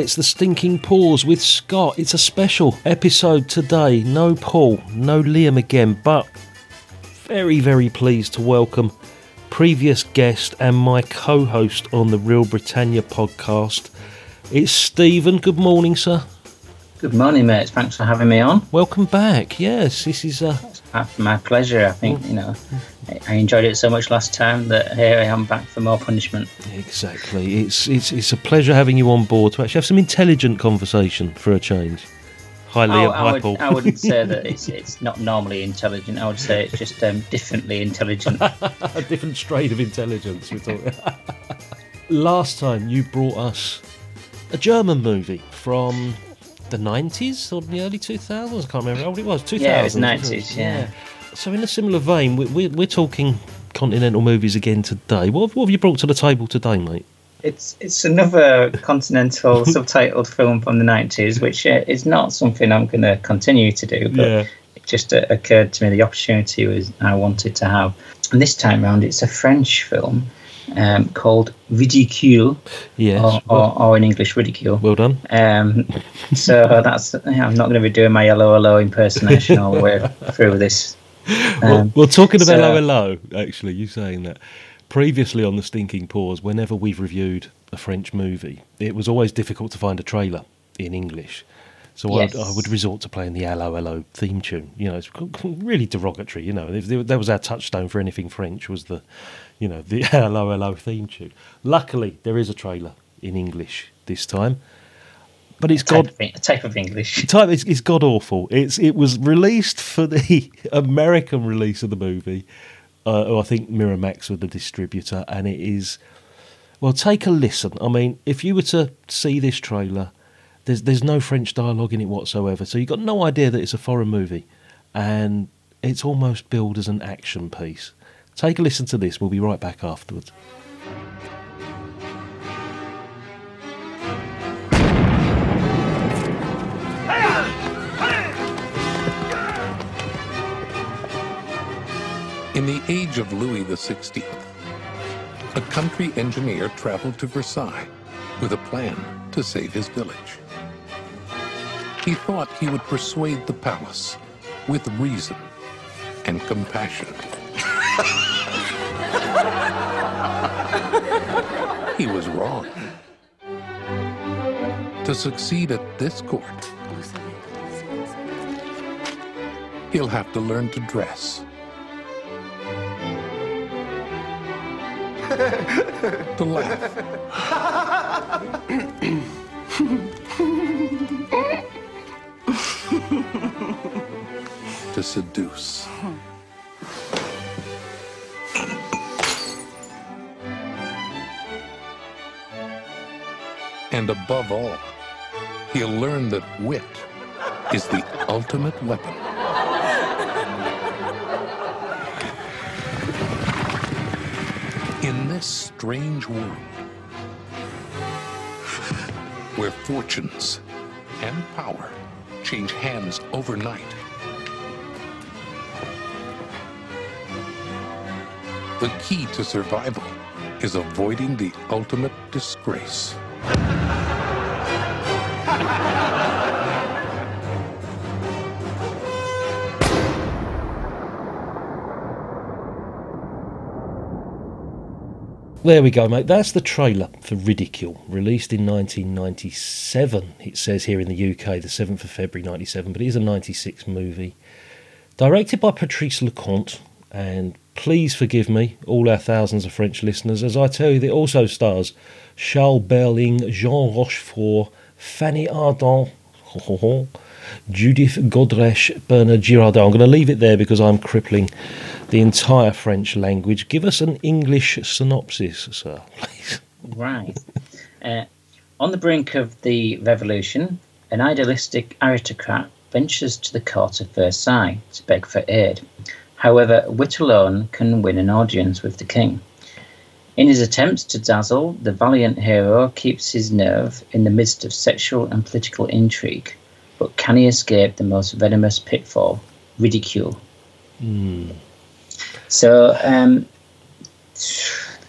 It's the Stinking Pause with Scott. It's a special episode today. No Paul, no Liam again, but very, very pleased to welcome previous guest and my co host on the Reel Britannia podcast. It's Steven. Good morning, sir. Good morning, mates. Thanks for having me on. Welcome back. Yes, this is uh, Uh, My pleasure. I think you know I- I enjoyed it so much last time that here I am back for more punishment. exactly. It's it's it's a pleasure having you on board to actually have some intelligent conversation for a change. Hi, I, Liam. I, Hi, would, Paul. I wouldn't say that it's it's not normally intelligent. I would say it's just um, differently intelligent. a different strain of intelligence. We're talking. Last time you brought us a German movie from the 90s or the early 2000s. I can't remember how old it was. 2000s. Yeah, it was wasn't 90s, yeah. So, in a similar vein, we- we're, we're talking continental movies again today. What, what have you brought to the table today, mate? It's it's another continental subtitled film from the nineties, which uh, is not something I'm going to continue to do. But Yeah. it just uh, occurred to me the opportunity was I wanted to have. And this time round, it's a French film um, called Ridicule, Yes. or, or, or in English, Ridicule. well done. Um, so that's I'm not going to be doing my yellow hello impersonation all the way through this. Well, Um, well, talking about so- hello, actually, you saying that previously on the Stinking Pause, whenever we've reviewed a French movie, it was always difficult to find a trailer in English. So Yes. I, I would resort to playing the hello, hello theme tune. You know, it's really derogatory. You know, If there- that was our touchstone for anything French was the, you know, the hello, hello theme tune. Luckily, there is a trailer in English this time, but it's type, got of, a type of English. type it's, it's god awful. It's it was released for the American release of the movie. Uh, I think Miramax were the distributor, and it is. Well, take a listen. I mean, if you were to see this trailer, there's there's no French dialogue in it whatsoever, so you've got no idea that it's a foreign movie, and it's almost billed as an action piece. Take a listen to this. We'll be right back afterwards. In the age of Louis XVI, a country engineer traveled to Versailles with a plan to save his village. He thought he would persuade the palace with reason and compassion. he was wrong. To succeed at this court, he'll have to learn to dress. to laugh. to seduce. And above all, he'll learn that wit is the ultimate weapon. This strange world, where fortunes and power change hands overnight, the key to survival is avoiding the ultimate disgrace. There we go, mate. That's the trailer for Ridicule, released in 1997. It says here in the UK, the 7th of February 97, but it is a 96 movie. Directed by Patrice Leconte, and please forgive me, all our thousands of French listeners, as I tell you, it also stars Charles Berling, Jean Rochefort, Fanny Ardant, Judith Godrèche, Bernard Girardin. I'm going to leave it there because I'm crippling the entire French language. Give us an English synopsis, sir, please. Right. Uh, on the brink of the revolution, an idealistic aristocrat ventures to the court of Versailles to beg for aid. However, wit alone can win an audience with the king. In his attempts to dazzle, the valiant hero keeps his nerve in the midst of sexual and political intrigue. But can he escape the most venomous pitfall, ridicule? So, um,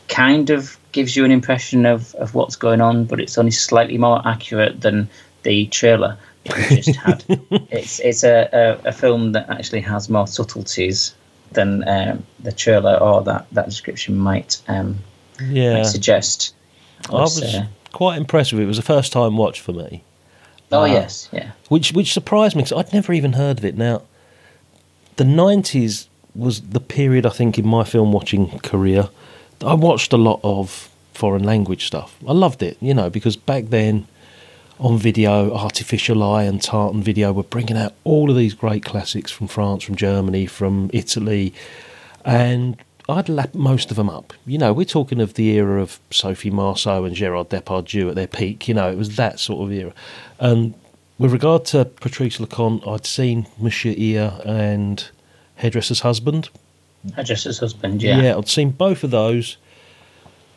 kind of gives you an impression of, of what's going on, but it's only slightly more accurate than the trailer we just had. it's it's a, a, a film that actually has more subtleties than um, the trailer or that, that description might, um, Yeah. might suggest. I was uh, quite impressed with it. It was a first time watch for me. oh, uh, yes, yeah. which which surprised me because I'd never even heard of it. Now, the nineties was the period I think in my film watching career. I watched a lot of foreign language stuff. I loved it, you know, because back then on video, Artificial Eye and Tartan Video were bringing out all of these great classics from France, from Germany, from Italy, and I'd lap most of them up. You know, we're talking of the era of Sophie Marceau and Gerard Depardieu at their peak. You know, it was that sort of era. And with regard to Patrice Leconte, I'd seen Monsieur Hire and Hairdresser's Husband. Hairdresser's husband, yeah. Yeah, I'd seen both of those.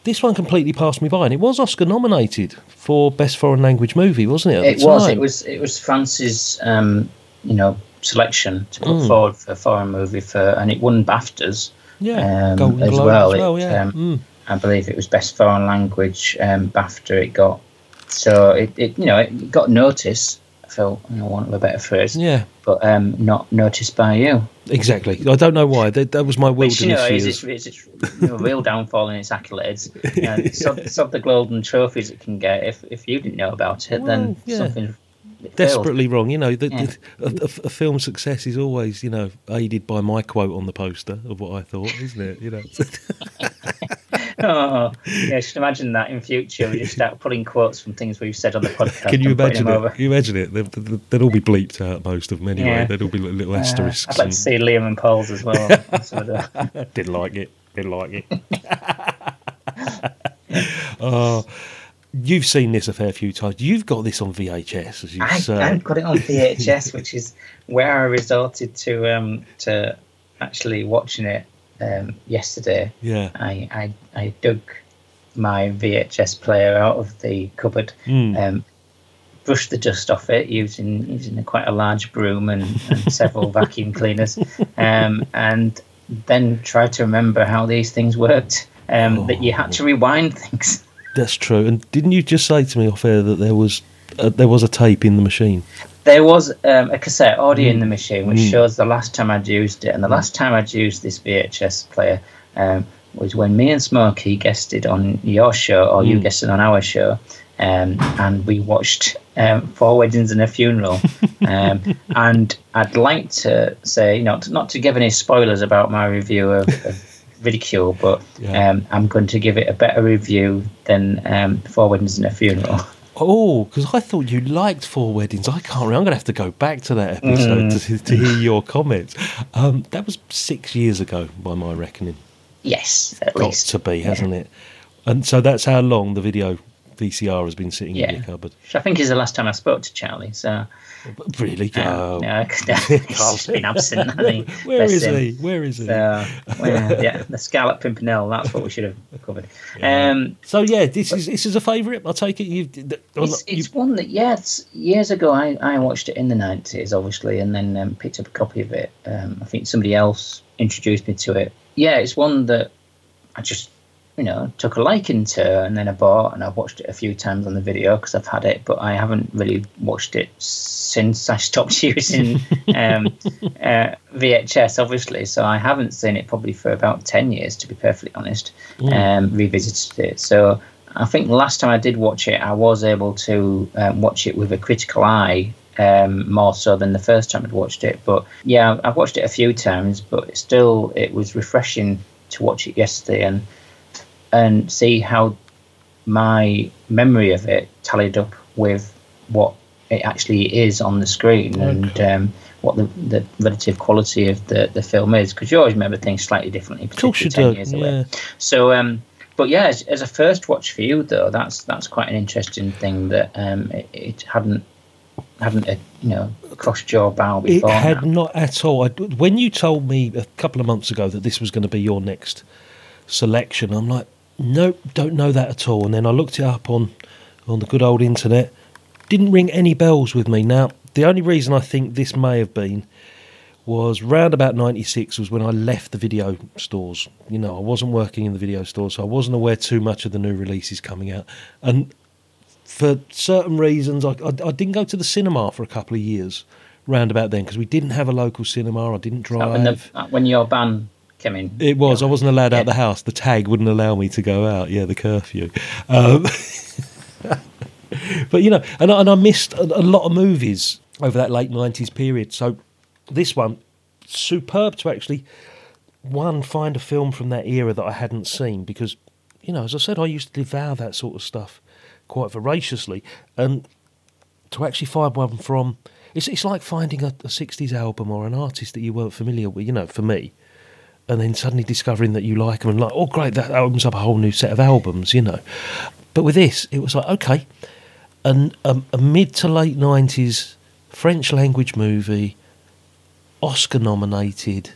This one completely passed me by, and it was Oscar nominated for Best Foreign Language Movie, wasn't it? It was. It was. It was France's, um, you know, selection to put Mm. forward for a foreign movie for, and it won BAFTAs. Yeah, um, Golden as Globe well. as well. It, yeah, um, Mm. I believe it was best foreign language um, BAFTA it got. So it, it you know it got notice for you know, want of a better phrase, yeah, but um, not noticed by you. exactly. I don't know why. That, that was my Which you wilderness know years. its, it's its you know, real downfall in its accolades. You know, sub, sub the golden trophies it can get. If if you didn't know about it, Well, then yeah. something. Desperately wrong, you know. The, Yeah. the, a, a, a film success is always, you know, aided by my quote on the poster of what I thought, isn't it? You know, Oh, yeah, just imagine that in future. We just start pulling quotes from things we've said on the podcast. can you imagine it? Can you imagine it? They'd, they'd they'd all be bleeped out, most of them anyway. Yeah. They'd all be little, little Uh, asterisks. I'd like to see Liam and Paul's as well. on some of the- Didn't like it. Didn't like it. oh, you've seen this a fair few times. You've got this on VHS, as you I, say. I've got it on VHS, which is where I resorted to um, to actually watching it um, yesterday. yeah. I, I I dug my VHS player out of the cupboard, Mm. um, brushed the dust off it using using a, quite a large broom and, and several vacuum cleaners, um, and then tried to remember how these things worked. Um, That you had to rewind things. That's true. And didn't you just say to me off air that there was uh, there was a tape in the machine? There was um, a cassette audio Mm. in the machine, which shows the last time I'd used it, and the last time I'd used this VHS player um, was when me and Smokey guested on your show, or you Mm. guested on our show, um, and we watched um, Four Weddings and a Funeral. um, and I'd like to say, not not to give any spoilers about my review of, of Ridicule, but Yeah. um, I'm going to give it a better review than um, Four Weddings and a Funeral. Oh, because I thought you liked Four Weddings. I can't remember. I'm going to have to go back to that episode to, to hear your comments. Um, that was six years ago, by my reckoning. Yes, at Got least. to be, hasn't it? And so that's how long the video VCR has been sitting in your cupboard. Which I think is the last time I spoke to Charlie. So Really? uh, Oh. no, he's been absent. Where is he? Where is he? So, well, yeah, the Scarlet Pimpernel. That's what we should have covered. Um, So yeah, this is this is a favourite. I take it well, it's, you- it's one that yeah, it's, years ago I, I watched it in the nineties, obviously, and then um, picked up a copy of it. Um, I think somebody else introduced me to it. Yeah, it's one that I just you know took a liking to, and then I bought and I've watched it a few times on the video because I've had it, but I haven't really watched it since I stopped using um, uh, VHS, obviously. So I haven't seen it probably for about ten years, to be perfectly honest. Um, revisited it, so I think the last time I did watch it, I was able to um, watch it with a critical eye um, more so than the first time I'd watched it. But yeah, I've watched it a few times, but still, it was refreshing to watch it yesterday and and see how my memory of it tallied up with what it actually is on the screen and um, what the, the relative quality of the, the film is. Because you always remember things slightly differently, particularly you 10 do. years away. So, um, but yeah, as, as a first watch for you though, that's that's quite an interesting thing that um, it, it hadn't hadn't uh, you know crossed your bow before It had now. not at all. I, when you told me a couple of months ago that this was going to be your next selection, I'm like, nope, don't know that at all. And then I looked it up on on the good old internet. Didn't ring any bells with me. Now, the only reason I think this may have been was round about 96 was when I left the video stores. You know, I wasn't working in the video stores, so I wasn't aware too much of the new releases coming out. And for certain reasons, I, I, I didn't go to the cinema for a couple of years round about then because we didn't have a local cinema. I didn't drive. when, the, that uh, when your ban came in. It was. I wasn't allowed out Yeah. the house. The tag wouldn't allow me to go out. Yeah, the curfew. Um, but you know, and I, and I missed a, a lot of movies over that late nineties period. So this one, superb to actually one find a film from that era that I hadn't seen because you know, as I said, I used to devour that sort of stuff quite voraciously, and to actually find one from it's it's like finding a, a '60s album or an artist that you weren't familiar with. You know, for me, and then suddenly discovering that you like them and like, oh great, that opens up a whole new set of albums, you know. But with this, it was like okay, and a, um, a mid to late nineties French language movie, Oscar nominated,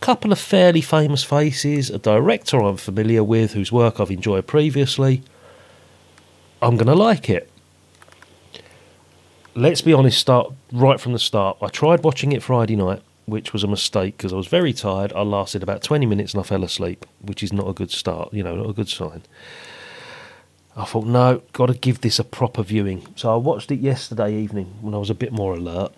couple of fairly famous faces, a director I'm familiar with whose work I've enjoyed previously. I'm going to like it. Let's be honest, start right from the start. I tried watching it Friday night, which was a mistake because I was very tired. I lasted about 20 minutes and I fell asleep, which is not a good start, you know, not a good sign. I thought, no, got to give this a proper viewing. So I watched it yesterday evening when I was a bit more alert.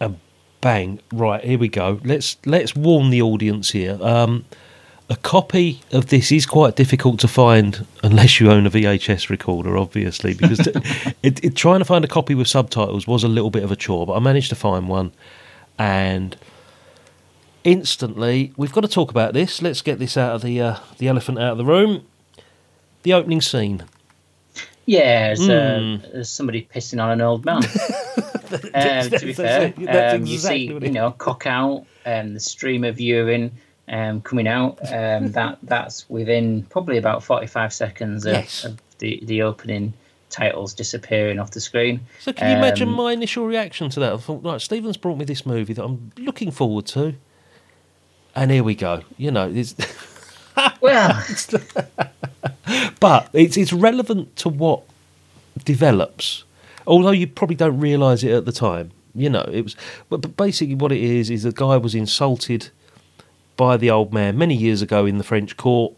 And bang, right, here we go. Let's let's warn the audience here. Um, a copy of this is quite difficult to find unless you own a VHS recorder, obviously, because t- it, it, trying to find a copy with subtitles was a little bit of a chore. But I managed to find one, and instantly we've got to talk about this. Let's get this out of the uh, the elephant out of the room. The opening scene. Yeah, there's, uh, as somebody pissing on an old man. um, to be fair, um, you see, you know, cock out, um, the stream of urine um, coming out. Um, that that's within probably about forty-five seconds of, Yes. of the the opening titles disappearing off the screen. So can you imagine Um, my initial reaction to that? I thought, right, Steven's brought me this movie that I'm looking forward to, and here we go. You know, it's, Well, but it's it's relevant to what develops, although you probably don't realise it at the time. You know, it was, but, but basically what it is is the guy was insulted by the old man many years ago in the French court,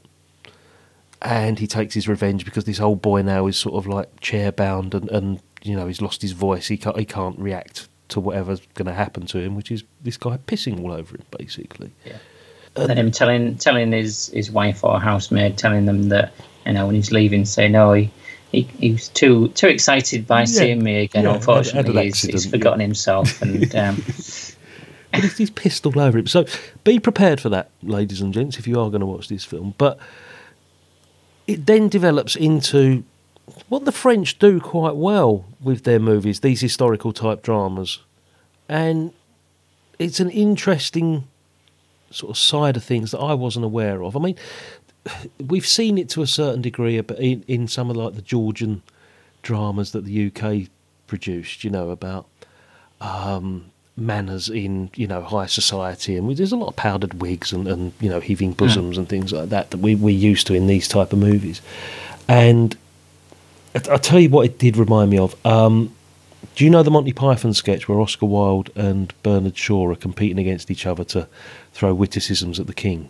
and he takes his revenge because this old boy now is sort of like chair bound and, and you know he's lost his voice. He can't he can't react to whatever's going to happen to him, which is this guy pissing all over him basically. and him telling telling his his wife or housemaid, telling them that you know when he's leaving, say no, he. He, he was too too excited by seeing me again. Yeah, Unfortunately, an he's, he's forgotten himself, and um, he's pissed all over him. So be prepared for that, ladies and gents, if you are going to watch this film. But it then develops into what the French do quite well with their movies, these historical type dramas. And it's an interesting sort of side of things that I wasn't aware of. I mean, we've seen it to a certain degree in, in some of like the Georgian dramas that the UK produced, you know, about um, manners in you know high society, and we, there's a lot of powdered wigs and, and you know heaving bosoms and things like that that we we're used to in these type of movies. And I'll tell you what it did remind me of. Um, do you know the Monty Python sketch where Oscar Wilde and Bernard Shaw are competing against each other to throw witticisms at the king?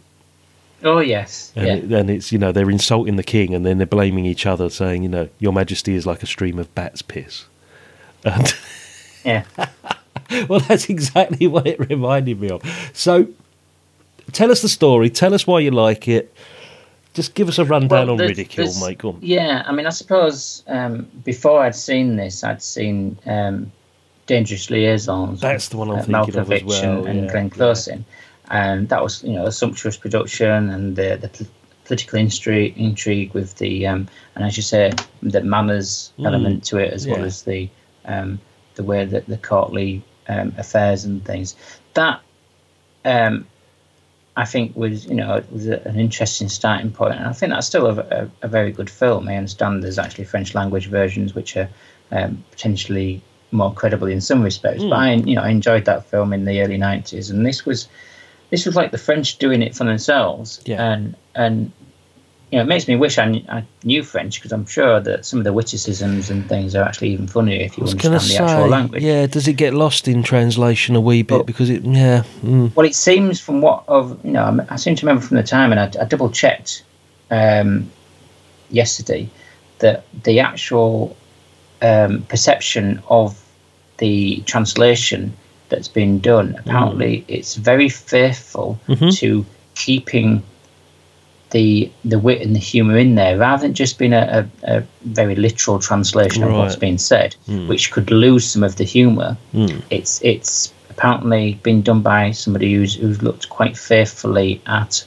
Oh yes, and, yeah. it, and it's you know they're insulting the king and then they're blaming each other, saying you know your Majesty is like a stream of bat's piss. And yeah. well, that's exactly what it reminded me of. So, tell us the story. Tell us why you like it. Just give us a rundown on there's- ridicule, there's- mate. Go on. Yeah, I mean, I suppose um, before I'd seen this, I'd seen um, Dangerous Liaisons. That's the one I'm uh, thinking of as well, and, yeah, Glenn Close in. And that was, you know, a sumptuous production and the, the pol- political intrigue, intrigue with the, um, and as you say, the manners Mm. element to it, as well as the um, the way that the courtly um, affairs and things. That um, I think was you know was a, an interesting starting point, and I think that's still a, a, a very good film. I understand there's actually French language versions which are um, potentially more credible in some respects, but I you know I enjoyed that film in the early '90s, and this was this was like the French doing it for themselves, Yeah. and and you know it makes me wish I, kn- I knew French because I'm sure that some of the witticisms and things are actually even funnier if you understand the to actual language. yeah. Does it get lost in translation a wee bit Well- because it? Yeah. Mm, Well, it seems from what of you know, I'm- seem to remember from the time, and I, I double checked um, yesterday that the actual um, perception of the translation that's been done apparently it's very faithful Mhm. to keeping the the wit and the humour in there, rather than just being a, a, a very literal translation of what's Right. being said, Mm. which could lose some of the humour mm. it's it's apparently been done by somebody who's who's looked quite faithfully at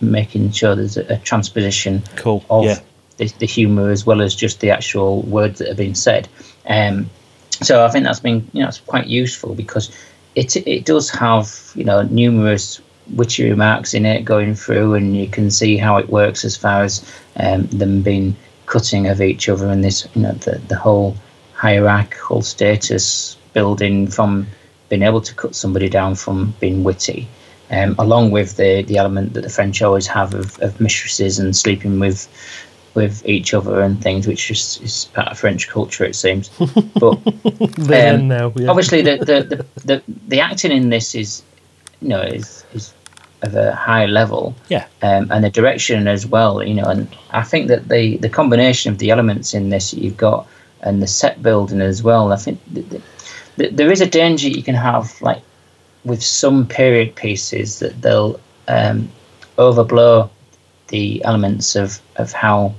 making sure there's a, a transposition Cool. of yeah. the, the humour as well as just the actual words that have been said. Um, so I think that's been you know it's quite useful because it it does have you know numerous witchy remarks in it going through, and you can see how it works as far as um, them being cutting of each other and this you know the the whole hierarchical status building from being able to cut somebody down from being witty. Um, along with the, the element that the French always have of, of mistresses and sleeping with with each other and things, which is, is part of French culture, it seems. But um, now. Yeah. obviously, the, the, the, the, the acting in this is, you know, is, is of a high level. Yeah. Um, and the direction as well, you know, and I think that the, the combination of the elements in this that you've got and the set building as well, I think th th th there is a danger you can have, like, with some period pieces that they'll um, overblow the elements of, of how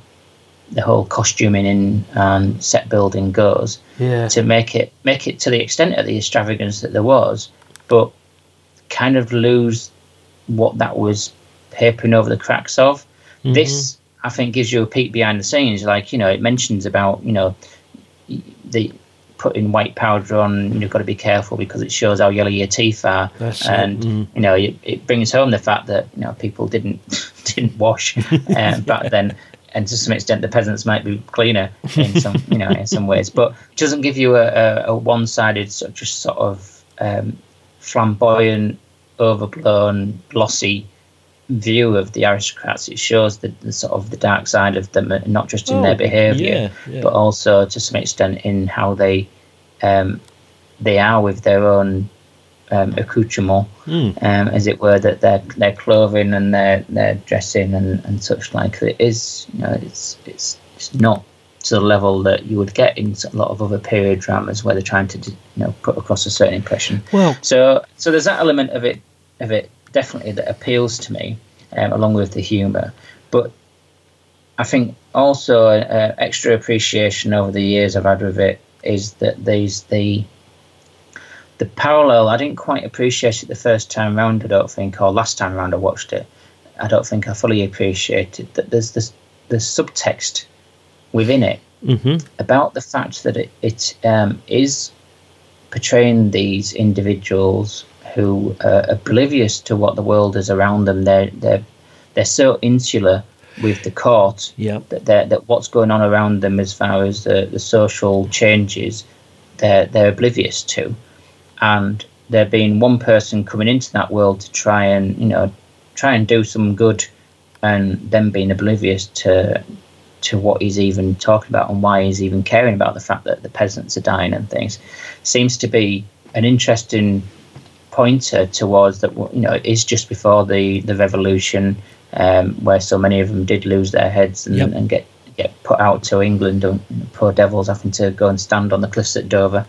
the whole costuming in and set building goes yeah. to make it make it to the extent of the extravagance that there was, but kind of lose what that was papering over the cracks of. This I think gives you a peek behind the scenes. Like you know, it mentions about you know the putting white powder on. You've got to be careful because it shows how yellow your teeth are, That's and mm. you know it, it brings home the fact that you know people didn't didn't wash um, back then. And to some extent, the peasants might be cleaner in some, you know, in some ways. But it doesn't give you a, a, a one-sided, sort of, just sort of um, flamboyant, overblown, glossy view of the aristocrats. It shows the, the sort of the dark side of them, uh, not just in Oh, their behaviour, yeah, yeah. but also to some extent in how they um, they are with their own um, accoutrement, Mm. um, as it were, that their their clothing and their their dressing and, and such like. It is, you know, it's it's it's not to the level that you would get in a lot of other period dramas where they're trying to, you know, put across a certain impression. Well, So so there's that element of it of it definitely that appeals to me, um, along with the humour. But I think also uh, extra appreciation over the years I've had with it is that there's the the parallel. I didn't quite appreciate it the first time round. I don't think, or last time round I watched it. I don't think I fully appreciated that there's this the subtext within it hmm about the fact that it, it um, is portraying these individuals who are oblivious to what the world is around them. They're they're they're so insular with the court yeah. that that what's going on around them as far as the, the social changes they're they're oblivious to, and there being one person coming into that world to try and you know try and do some good, and them being oblivious to to what he's even talking about and why he's even caring about the fact that the peasants are dying and things seems to be an interesting pointer towards that you know it is just before the the revolution um, where so many of them did lose their heads and, Yep. and get get put out to England, and poor devils having to go and stand on the cliffs at Dover.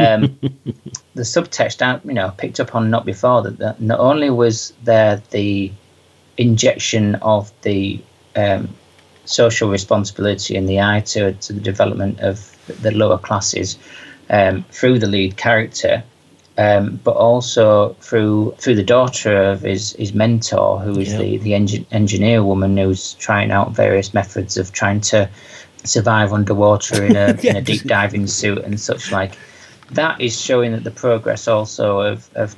Um, the subtext, I, you know, picked up on not before that, that not only was there the injection of the um, social responsibility in the eye to, to the development of the lower classes um, through the lead character, um, but also through through the daughter of his, his mentor, who is Yeah. the the engi- engineer woman who's trying out various methods of trying to survive underwater in a in a deep diving suit and such like. That is showing that the progress also of, of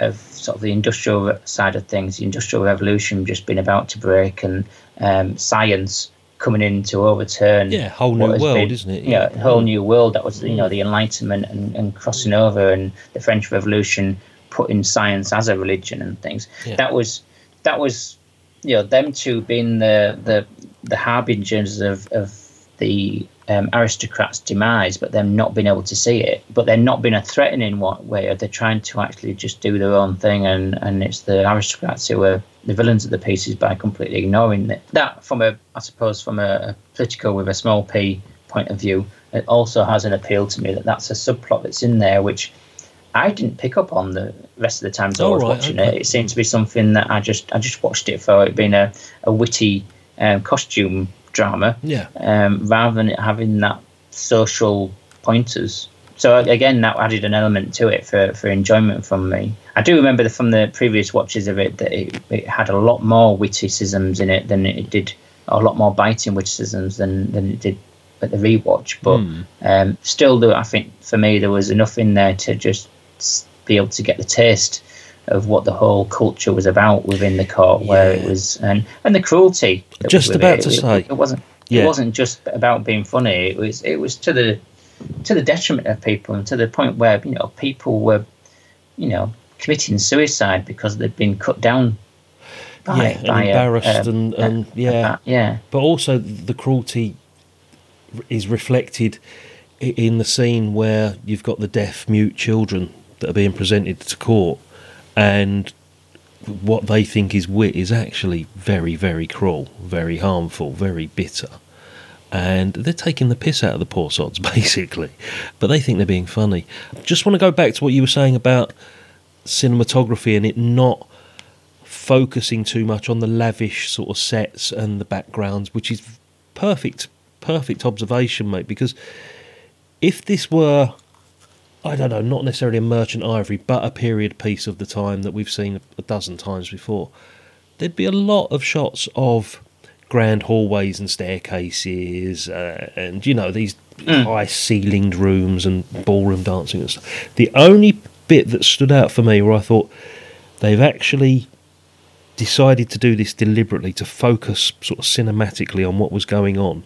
of sort of the industrial side of things, the industrial revolution just been about to break, and um, science coming in to overturn. Yeah, whole new world, been- isn't it? Yeah, Yeah. a whole new world. That was you know the Enlightenment and, and crossing over, and the French Revolution putting science as a religion and things. Yeah. That was that was you know them two being the the the harbingers of of the um, aristocrats' demise, but them not being able to see it. But they're not being a threatening what way. They're trying to actually just do their own thing, and and it's the aristocrats who are the villains of the pieces by completely ignoring it. That from a I suppose from a, a political with a small p point of view, it also has an appeal to me that that's a subplot that's in there which. I didn't pick up on the rest of the times I Oh, was right, watching okay. it. It seemed to be something that I just I just watched it for it being a, a witty um, costume drama Yeah. um, rather than it having that social pointers. So again, that added an element to it for, for enjoyment from me. I do remember the, from the previous watches of it that it, it had a lot more witticisms in it than it did, a lot more biting witticisms than, than it did at the rewatch. But Hmm. um, still, though, I think for me there was enough in there to just be able to get the taste of what the whole culture was about within the court, where it was and and the cruelty. Just about it. to It- say. it wasn't Yeah. it wasn't just about being funny. It was it was to the to the detriment of people and to the point where you know people were you know committing suicide because they'd been cut down. By, yeah, and by a- embarrassed um, a- and, a- and yeah. a- yeah, But also the cruelty is reflected in the scene where you've got the deaf mute children that are being presented to court and what they think is wit is actually very very cruel very harmful very bitter and they're taking the piss out of the poor sods basically but they think they're being funny just want to go back to what you were saying about cinematography and it not focusing too much on the lavish sort of sets and the backgrounds, which is perfect, perfect observation, mate. Because if this were, I don't know, not necessarily a merchant ivory, but a period piece of the time that we've seen a dozen times before, there'd be a lot of shots of grand hallways and staircases, uh, and you know these high ceilinged rooms and ballroom dancing and stuff. The only bit that stood out for me, where I thought they've actually decided to do this deliberately to focus sort of cinematically on what was going on.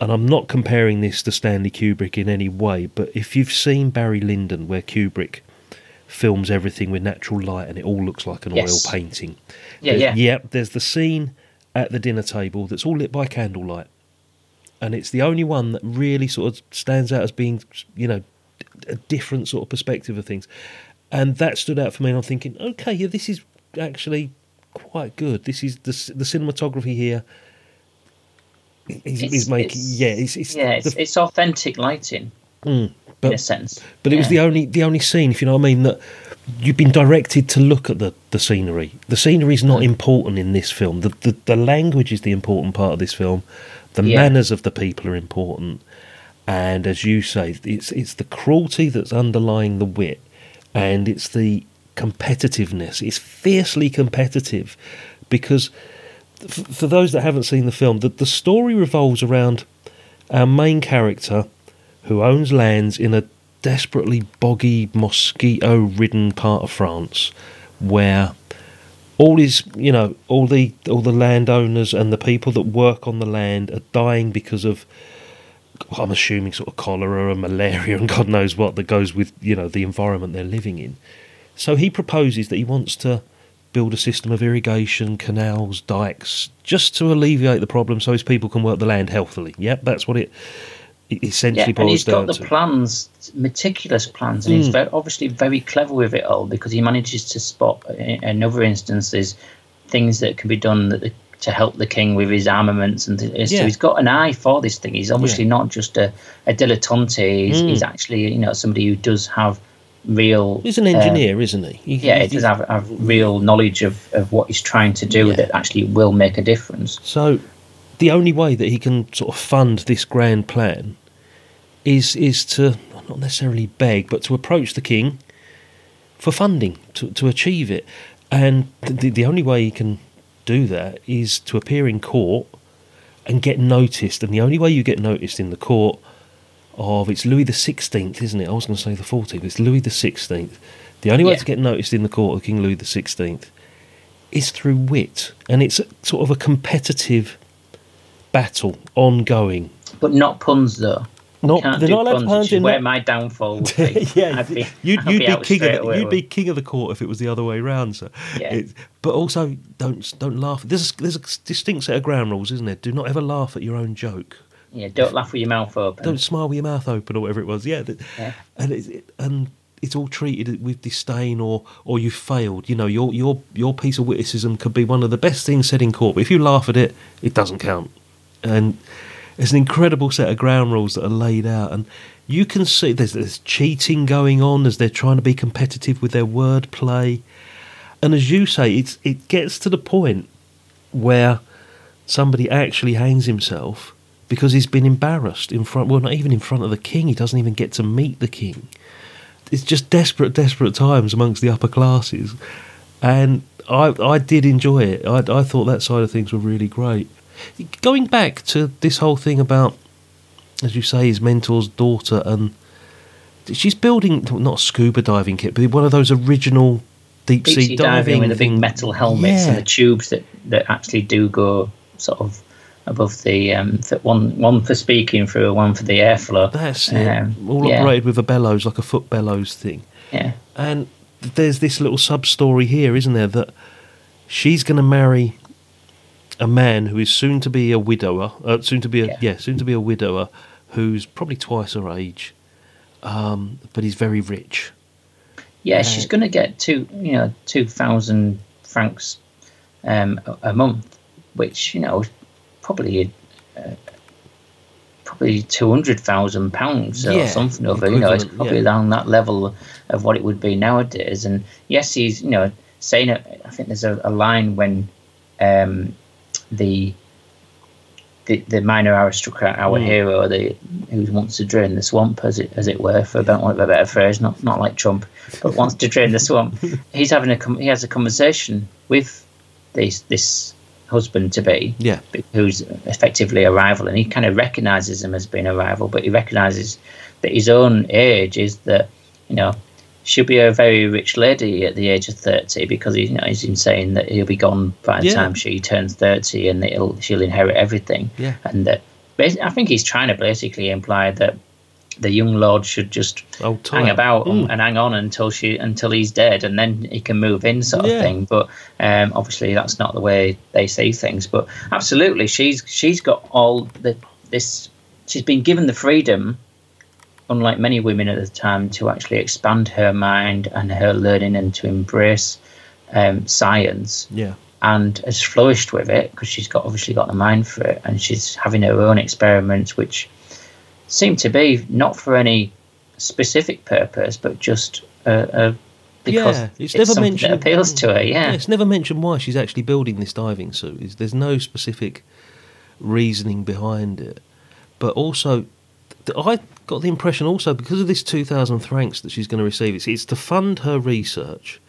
And I'm not comparing this to Stanley Kubrick in any way, but if you've seen Barry Lyndon, where Kubrick films everything with natural light and it all looks like an Yes. oil painting. Yeah, There's- yeah. Yep, there's the scene at the dinner table that's all lit by candlelight. And it's the only one that really sort of stands out as being, you know, a different sort of perspective of things. And that stood out for me, and I'm thinking, okay, yeah, this is actually quite good. This is the the cinematography here It's- is making it's- yeah, it's, it's yeah, it's, the- it's authentic lighting mm, in but a sense. but it was the only the only scene, if you know what I mean, that you've been directed to look at the, the scenery. The scenery is Mm. not important in this film. The, the the language is the important part of this film. The Yeah. manners of the people are important, and as you say, it's it's the cruelty that's underlying the wit, and it's the competitiveness. It's fiercely competitive, because for those that haven't seen the film, the, the story revolves around our main character who owns lands in a desperately boggy, mosquito ridden part of France where all is you know all the all the landowners and the people that work on the land are dying because of I'm assuming sort of cholera and malaria and God knows what that goes with you know the environment they're living in. So he proposes that he wants to build a system of irrigation, canals, dikes, just to alleviate the problem, so his people can work the land healthily. Yep, that's what it, it essentially Yeah, and boils he's down got the to. plans, meticulous plans, and he's Mm. very, obviously very clever with it all because he manages to spot, in in other instances, things that can be done that the, to help the king with his armaments and th- so Yeah. he's got an eye for this thing. He's obviously Yeah. not just a, a dilettante. He's, Mm. he's actually you know somebody who does have real. He's an engineer, um, isn't he? He- yeah, he- he does have, have real knowledge of, of what he's trying to do Yeah. that actually will make a difference. So, the only way that he can sort of fund this grand plan is is to not necessarily beg, but to approach the king for funding to to achieve it. And the the only way he can do that is to appear in court and get noticed. And the only way you get noticed in the court of it's Louis the Sixteenth, isn't it? I was going to say the fourteenth. It's Louis the Sixteenth. The only way Yeah. to get noticed in the court of King Louis the Sixteenth is through wit, and it's a, sort of a competitive battle ongoing. But not puns though. Not they're not allowed puns, which in where that- my downfall would be. yeah, I'd be, you'd, I'd you'd be be, king of the, you'd with- be king of the court if it was the other way round. So, Yeah. It- but also don't don't laugh. There's there's a distinct set of ground rules, isn't there? Do not ever laugh at your own joke. Yeah, don't laugh with your mouth open. Don't smile with your mouth open or whatever it was. Yeah, Yeah. and it's it, and it's all treated with disdain or or you failed. You know, your your your piece of witticism could be one of the best things said in court, but if you laugh at it, it doesn't count. And it's an incredible set of ground rules that are laid out, and you can see there's, there's cheating going on as they're trying to be competitive with their word play. And as you say, it's it gets to the point where somebody actually hangs himself because he's been embarrassed in front. Well, not even in front of the king. He doesn't even get to meet the king. It's just desperate, desperate times amongst the upper classes, and I I did enjoy it. I I thought that side of things were really great. Going back to this whole thing about, as you say, his mentor's daughter, and she's building not a scuba diving kit, but one of those original deep, Deep sea sea diving, diving with the big thing. metal helmets Yeah. and the tubes that, that actually do go sort of above the um, th- one one for speaking through, one for the airflow. That's it. Um, All yeah, operated with a bellows, like a foot bellows thing. Yeah, And there's this little sub story here, isn't there, that she's going to marry a man who is soon to be a widower, uh, soon to be a yeah. Yeah. soon to be a widower, who's probably twice her age, um, but he's very rich. yeah. She's going to get two, you know, two thousand francs um, a, month, which you know, probably uh, probably two hundred thousand pounds or Yeah, something over. You know, it's probably yeah. down that level of what it would be nowadays. And yes, he's you know saying it. I think there's a, a line when um, the the, the minor aristocrat, our Mm. hero, the who wants to drain the swamp, as it as it were, for about want of a better phrase, not not like Trump, but wants to drain the swamp. He's having a com- he has a conversation with this this husband to be, Yeah. who's effectively a rival, and he kind of recognizes him as being a rival, but he recognizes that his own age is that you know she'll be a very rich lady at the age of 30 because he, you know, he's been saying that he'll be gone by the Yeah. time she turns 30 and she'll inherit everything. Yeah. And that I think he's trying to basically imply that the young lord should just Oh, hang about Mm. and, hang on until she until he's dead and then he can move in sort of Yeah. thing but um, obviously that's not the way they see things but absolutely she's she's got all the this she's been given the freedom unlike many women at the time to actually expand her mind and her learning and to embrace um, science Yeah. and has flourished with it because she's got obviously got the mind for it and she's having her own experiments which seem to be not for any specific purpose but just uh, uh, because Yeah, it's it's, never mentioned- that appeals to her yeah, it's never mentioned why she's actually building this diving suit. Is there's no specific reasoning behind it, but also I got the impression also because of this two thousand francs that she's going to receive, it's, it's to fund her research,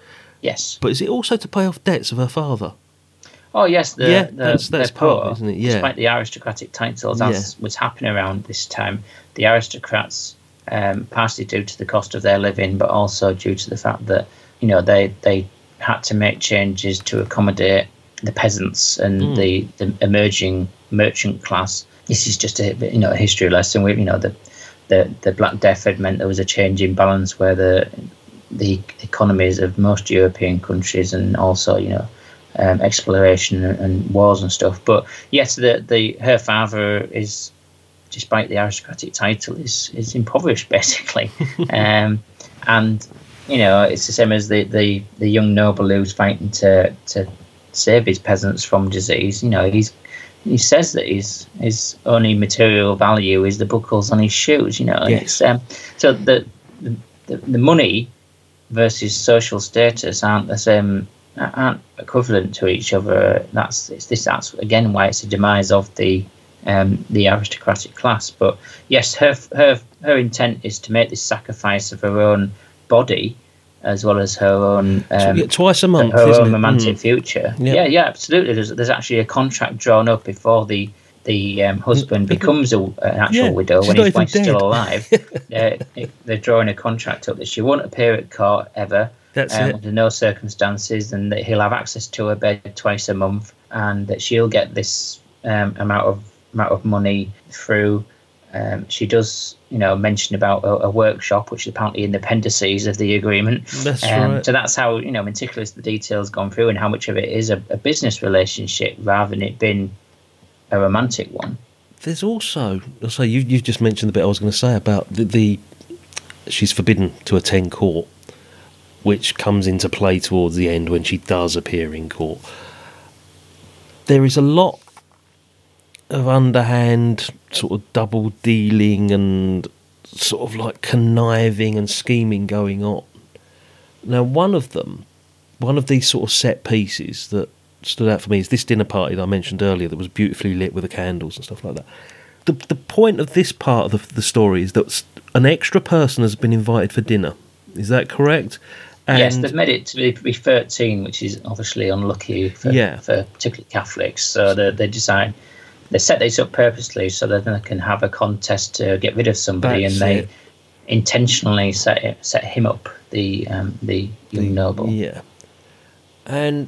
yes but is it also to pay off debts of her father? Oh yes the, Yeah, the, that's- that's they're part of poor, isn't it? Yeah. despite the aristocratic titles as was happening around this time the aristocrats um, partly due to the cost of their living but also due to the fact that you know they they had to make changes to accommodate the peasants and Hmm. the, the emerging merchant class. This is just a you know a history lesson. With you know the the the Black Death had meant there was a change in balance where the the economies of most European countries and also you know um, exploration and, wars and stuff. But yes, the the her father is despite the aristocratic title is is impoverished basically, um, and you know it's the same as the, the, the young noble who's fighting to to save his peasants from disease. You know, he's he says that his his only material value is the buckles on his shoes. You know, Yes. it's, um, so the, the the money versus social status aren't the same aren't equivalent to each other. That's it's this that's again why it's a demise of the um, the aristocratic class. But yes, her her her intent is to make this sacrifice of her own body as well as her own um, twice a month, her own it? romantic Mm. future. Yeah. Yeah. yeah, absolutely. There's there's actually a contract drawn up before the the um, husband becomes a, an actual Yeah, widow when his wife's still alive. uh, they're drawing a contract up that she won't appear at court ever. That's um, it. under no circumstances, and that he'll have access to her bed twice a month, and that she'll get this um, amount of amount of money through. Um, she does, you know, mention about a, a workshop, which is apparently in the appendices of the agreement. That's Um, right. So that's how you know meticulous the details gone through, and how much of it is a, a business relationship rather than it being a romantic one. There's also, so you you've just mentioned the bit I was going to say about the, the she's forbidden to attend court, which comes into play towards the end when she does appear in court. There is a lot of underhand sort of double dealing and sort of like conniving and scheming going on. Now, one of them, one of these sort of set pieces that stood out for me is this dinner party that I mentioned earlier that was beautifully lit with the candles and stuff like that. The, the point of this part of the, the story is that an extra person has been invited for dinner. Is that correct? Yes, they've made it to be, be 13, which is obviously unlucky for, Yeah. for particularly Catholics. So they, they decide they set this up purposely so that they can have a contest to get rid of somebody, That's and they it. intentionally set it, set him up, the um, the young noble. Yeah. And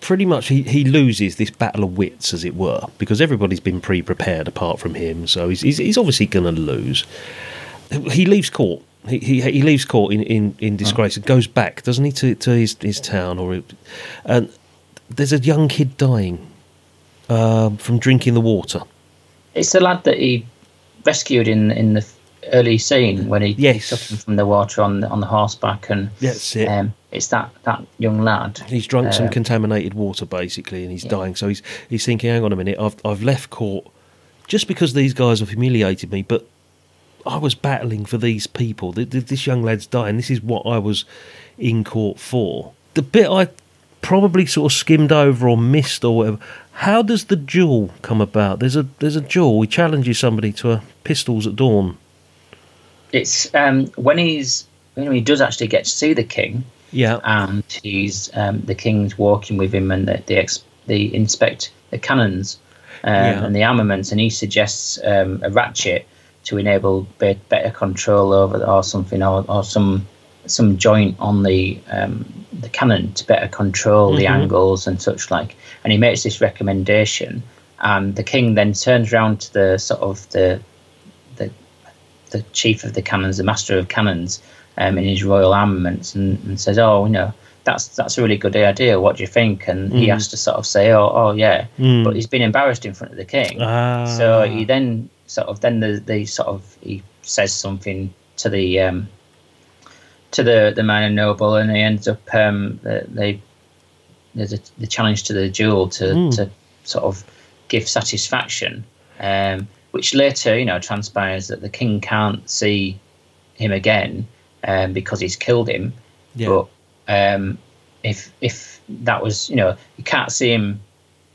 pretty much he, he loses this battle of wits, as it were, because everybody's been pre prepared apart from him, so he's, he's, he's obviously going to lose. He leaves court. He, he, he leaves court in, in, in disgrace and goes back, doesn't he, to, to his, his town? or And there's a young kid dying um, from drinking the water. It's the lad that he rescued in in the early scene when he, he Yes. took him from the water on the, on the horseback, and That's it. um, it's that that young lad. He's drunk some Um, contaminated water, basically, and he's dying. So he's he's thinking, "Hang on a minute, I've I've left court just because these guys have humiliated me, but I was battling for these people. Th- th- This young lad's dying. This is what I was in court for." The bit I probably sort of skimmed over or missed or whatever. How does the duel come about? There's a there's a duel. He challenges somebody to a pistols at dawn. It's um, when he's when he does actually get to see the king, Yeah, and he's um, the king's walking with him, and the the, ex, the inspect the cannons um, Yeah. and the armaments, and he suggests um, a ratchet to enable be- better control over or something, or, or some some joint on the um, the cannon to better control the Mhm. angles and such like. And he makes this recommendation, and the king then turns round to the sort of the the the chief of the cannons, the master of cannons, um, in his royal armaments, and, and says, "Oh, you know, that's that's a really good idea. What do you think?" And he Mm. has to sort of say, "Oh, oh, yeah," Mm. but he's been embarrassed in front of the king. Ah. So he then sort of then the, the sort of he says something to the um, to the the man and noble, and he ends up um, they- they there's a, the challenge to the duel to Mm. to sort of give satisfaction, um, which later you know transpires that the king can't see him again um, because he's killed him. yeah. But um, if if that was you know you can't see him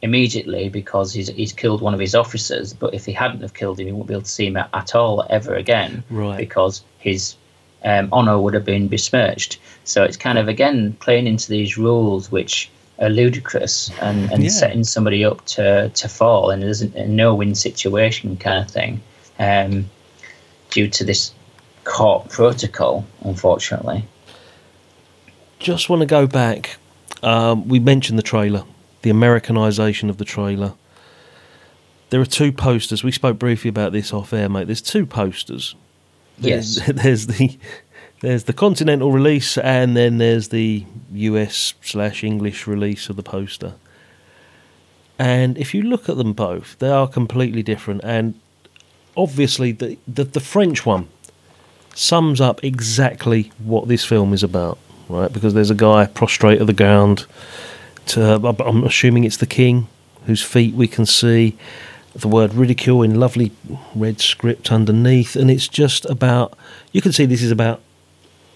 immediately because he's he's killed one of his officers. But if he hadn't have killed him, he wouldn't be able to see him at, at all ever again. Right. Because his um, honor would have been besmirched. So it's kind of again playing into these rules which are ludicrous and, and Yeah. setting somebody up to, to fall and there's a no win situation kind of thing. Um, due to this court protocol, unfortunately. just want to go back. Um, we mentioned the trailer, the Americanization of the trailer. There are two posters. We spoke briefly about this off air, mate. There's two posters. There's, Yes. there's the there's the continental release, and then there's the US slash English release of the poster. And if you look at them both, they are completely different. And obviously, the the, the French one sums up exactly what this film is about, right? Because there's a guy prostrate at the ground, uh, I'm- assuming it's the king whose feet we can see. The word ridicule in lovely red script underneath, and it's just about. You can see this is about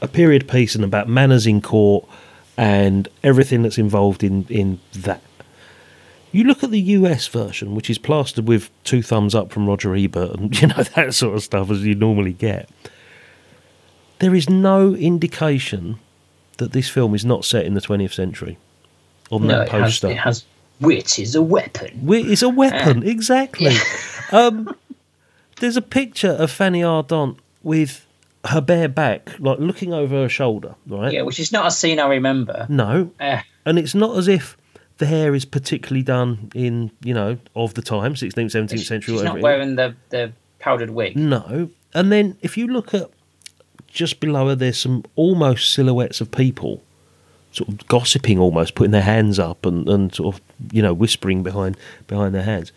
a period piece and about manners in court and everything that's involved in in that. You look at the US version, which is plastered with two thumbs up from Roger Ebert and you know that sort of stuff as you normally get. There is no indication that this film is not set in the 20th century on No, that it has, poster. it has wit is a weapon. We- is a weapon, exactly. um, there's a picture of Fanny Ardant with her bare back, like looking over her shoulder, right? Yeah, which is not a scene I remember. No, Uh, and it's not as if the hair is particularly done in, you know, of the time, 16th, 17th century, she's not wearing the, the powdered wig. No. And then if you look at just below her, there's some almost silhouettes of people sort of gossiping almost, putting their hands up and, and sort of, you know, whispering behind behind their hands.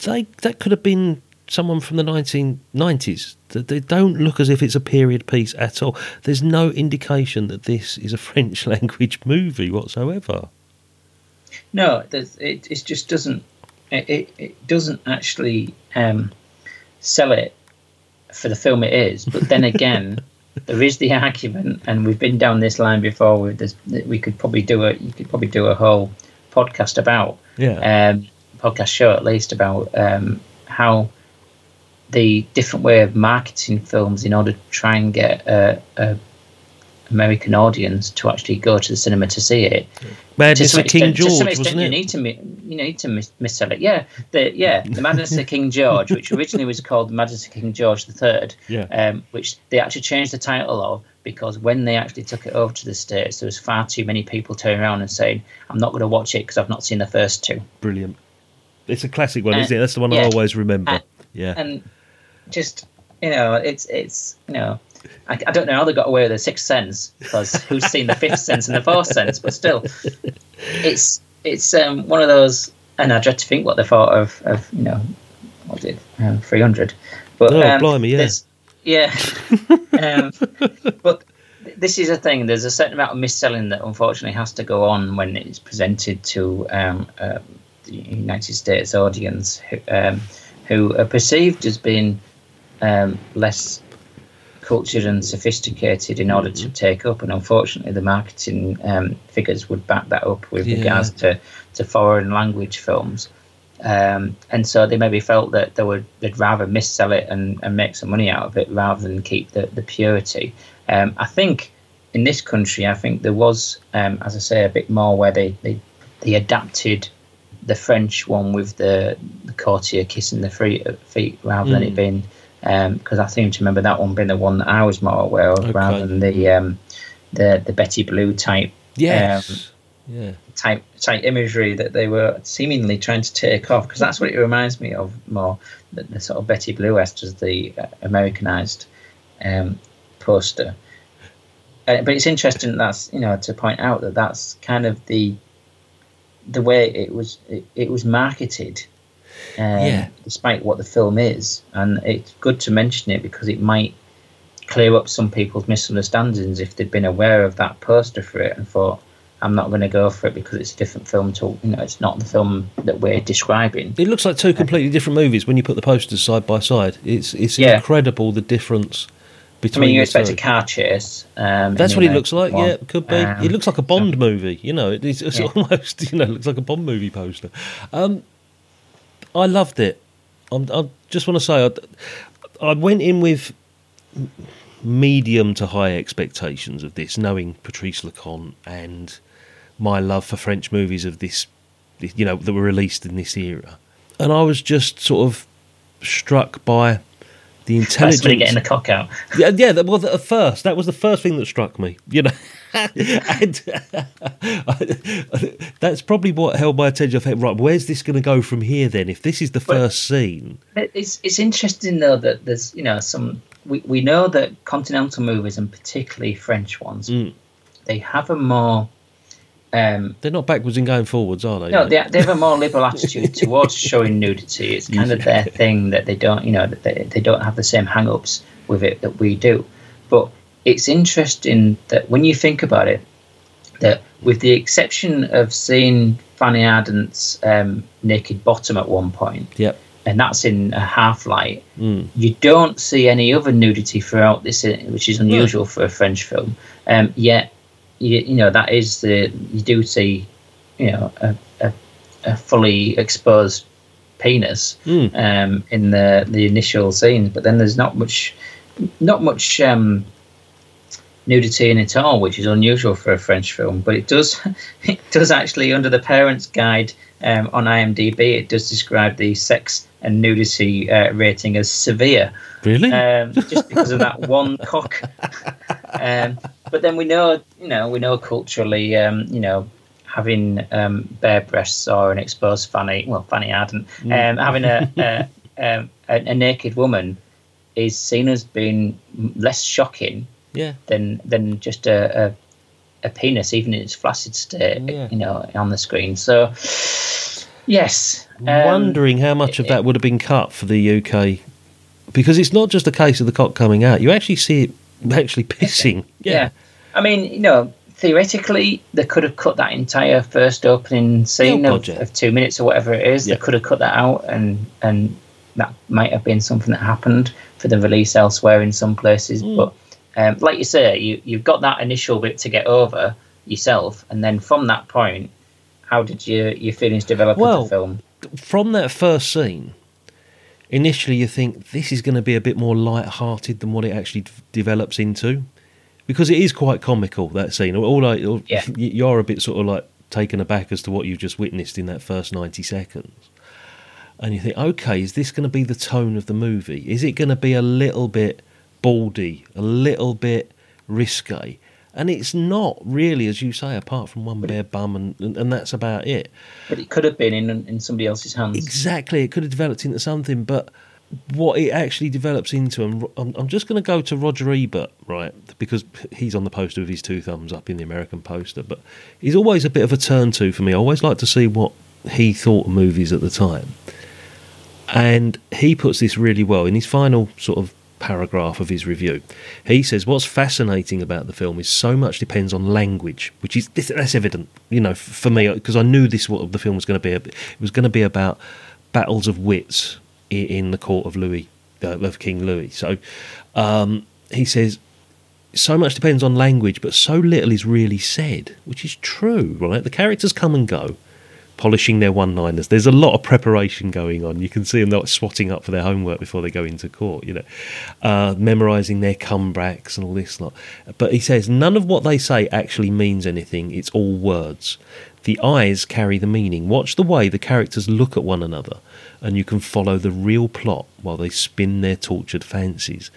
They, that could have been someone from the 1990s. They- They don't look as if it's a period piece at all. There's no indication that this is a French language movie whatsoever. No, it it just doesn't. It, it doesn't actually um, sell it for the film it is. But then again, there is the argument, and we've been down this line before. With this, we could probably do a you could probably do a whole podcast about Yeah. um, podcast show at least about um, how the different way of marketing films in order to try and get a, a American audience to actually go to the cinema to see it. Madness some at King extent- to George, some extent, you need to you need to mis- missell it. Yeah, the yeah the Madness of King George, which originally was called the Madness of King George the Third. Yeah. Um, which they actually changed the title of because when they actually took it over to the states, there was far too many people turning around and saying, "I'm not going to watch it because I've not seen the first two. Brilliant. It's a classic one, Uh, isn't it? That's the one I always remember. Uh, yeah. And just you know, it's it's you know. I, I don't know how they got away with the sixth sense because who's seen the fifth sense and the fourth sense, but still, it's it's um, one of those. And I dread to think what they thought of, of you know, what it, um, three hundred. But Oh, um, blimey, yeah. yeah. um, but this is a thing. There's a certain amount of mis-selling that unfortunately has to go on when it's presented to um, uh, the United States audience, who, um, who are perceived as being um, less cultured and sophisticated in order Mm-hmm. to take up. And unfortunately, the marketing um, figures would back that up with Yeah. regards to, to foreign language films. Um, and so they maybe felt that they would they'd rather missell it and, and make some money out of it rather than keep the, the purity. Um, I think in this country, I think there was, um, as I say, a bit more where they, they, they adapted the French one with the, the courtier kissing the free, feet rather than it being because I seem to remember that one being the one that I was more aware of Okay. rather than the um, the the Betty Blue type yes. yeah. type type imagery that they were seemingly trying to take off because that's what it reminds me of more the, the sort of Betty Blue as the uh, Americanized um, poster. Uh, but it's interesting that's you know to point out that that's kind of the the way it was it, it was marketed um, Yeah. despite what the film is and it's good to mention it because it might clear up some people's misunderstandings if they'd been aware of that poster for it and thought I'm not going to go for it because it's a different film to you know it's not the film that we're describing It looks like two completely different movies when you put the posters side by side. It's it's Yeah. incredible the difference between I mean you expect two. a car chase um, That's what it looks like. American Yeah, it could be. Um, it looks like a Bond movie. You know, it- it's, it's Yeah. almost you know it looks like a Bond movie poster. Um, I loved it. I'm, I just want to say I, I went in with medium to high expectations of this, knowing Patrice Leconte and my love for French movies of this, you know, that were released in this era, and I was just sort of struck by the intelligence. getting the cock out Yeah, yeah. That was at first. That was the first thing that struck me. You know, and that's probably what held my attention. I thought, right, where's this going to go from here? Then, if this is the Well- first scene, It's it's interesting though that there's you know some we, we know that continental movies and particularly French ones Mm. they have a more um, they're not backwards and going forwards, are they? no they, they have a more liberal attitude towards showing nudity. It's kind of their thing that they don't you know that they, they don't have the same hang-ups with it that we do. But it's interesting that when you think about it, that, with the exception of seeing Fanny Ardant's um, naked bottom at one point, Yep. and that's in a half light, Mm. you don't see any other nudity throughout this, uh, which is unusual for a French film. Um, yet, you, you know, that is the you do see, you know, a, a, a fully exposed penis Mm. um, in the the initial scenes, but then there's not much, not much um, nudity in it all, which is unusual for a French film. But it does, it does actually under the parents' guide um, on IMDb, it does describe the sex and nudity uh, rating as severe, Really? um, just because of that one cock. Um, but then we know, you know, we know culturally, um, you know, having um, bare breasts or an exposed fanny, well, fanny Ardant, um, having a, a, um, a a naked woman is seen as being less shocking yeah. than than just a, a a penis, even in its flaccid state, Yeah. you know, on the screen. So, yes, um, Wondering how much of that would have been cut for the UK, because it's not just a case of the cock coming out. You actually see it actually pissing. yeah. I mean, you know, theoretically, they could have cut that entire first opening scene Yeah, of, of two minutes or whatever it is. Yeah. They could have cut that out, and and that might have been something that happened for the release elsewhere in some places. Hmm. But um, like you say, you you've got that initial bit to get over yourself, and then from that point, how did your your feelings develop Well, with the film? From that first scene, initially you think this is going to be a bit more light-hearted than what it actually d- develops into, because it is quite comical that scene. All I, all- Yeah. you're a bit sort of like taken aback as to what you've just witnessed in that first ninety seconds. and you think, okay, is this going to be the tone of the movie? Is it going to be a little bit baldy, a little bit risque? And it's not really, as you say, apart from one bare bum, and, and, and that's about it. But it could have been in in somebody else's hands. Exactly, it could have developed into something, but what it actually develops into, and I'm, I'm just going to go to Roger Ebert, right, because he's on the poster with his two thumbs up in the American poster, but he's always a bit of a turn to for me. I always like to see what he thought of movies at the time. And he puts this really well in his final sort of paragraph of his review. He says, What's fascinating about the film is so much depends on language, which is that's evident, you know, for me, because I knew this what the film was going to be. It was going to be about battles of wits in the court of Louis, uh, of King Louis. So um, he says, so much depends on language, but so little is really said, which is true, right? The characters come and go, polishing their one-liners. There's a lot of preparation going on. You can see them swatting up for their homework before they go into court, you know, uh, memorising their comebacks and all this lot. But he says none of what they say actually means anything. It's all words. The eyes carry the meaning. Watch the way the characters look at one another, and you can follow the real plot while they spin their tortured fancies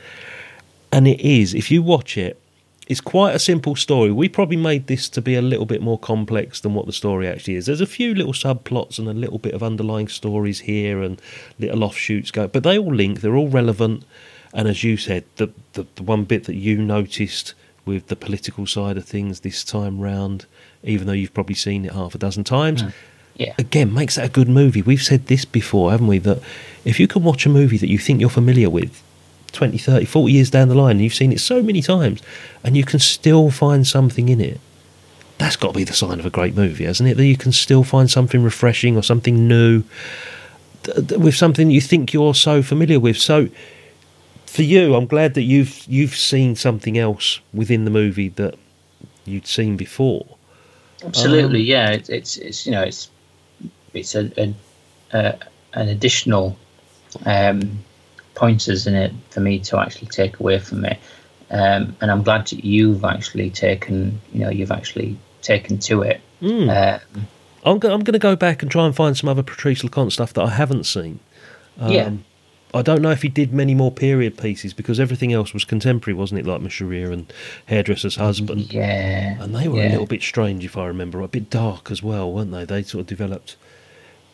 and it is if you watch it it's quite a simple story we probably made this to be a little bit more complex than what the story actually is there's a few little subplots and a little bit of underlying stories here and little offshoots go but they all link they're all relevant and as you said the, the, the one bit that you noticed with the political side of things this time round even though you've probably seen it half a dozen times mm. Yeah. again makes that a good movie. We've said this before, haven't we? That if you can watch a movie that you think you're familiar with 20, 30, 40 years down the line, and you've seen it so many times, and you can still find something in it, that's got to be the sign of a great movie, hasn't it? That you can still find something refreshing or something new th- th- with something you think you're so familiar with. So, for you, I'm glad that you've you've seen something else within the movie that you'd seen before. Absolutely, Um, yeah. It, it's it's you know it's it's a, a, a an additional um, pointers in it for me to actually take away from it, um, and I'm glad that you've actually taken you know you've actually taken to it. Mm. Uh, I'm go- I'm going to go back and try and find some other Patrice Leconte stuff that I haven't seen. Um, Yeah. I don't know if he did many more period pieces because everything else was contemporary, wasn't it? Like Monsieur Hire and Hairdresser's Husband. yeah, And they were yeah. a little bit strange, if I remember, a bit dark as well, weren't they? They sort of developed,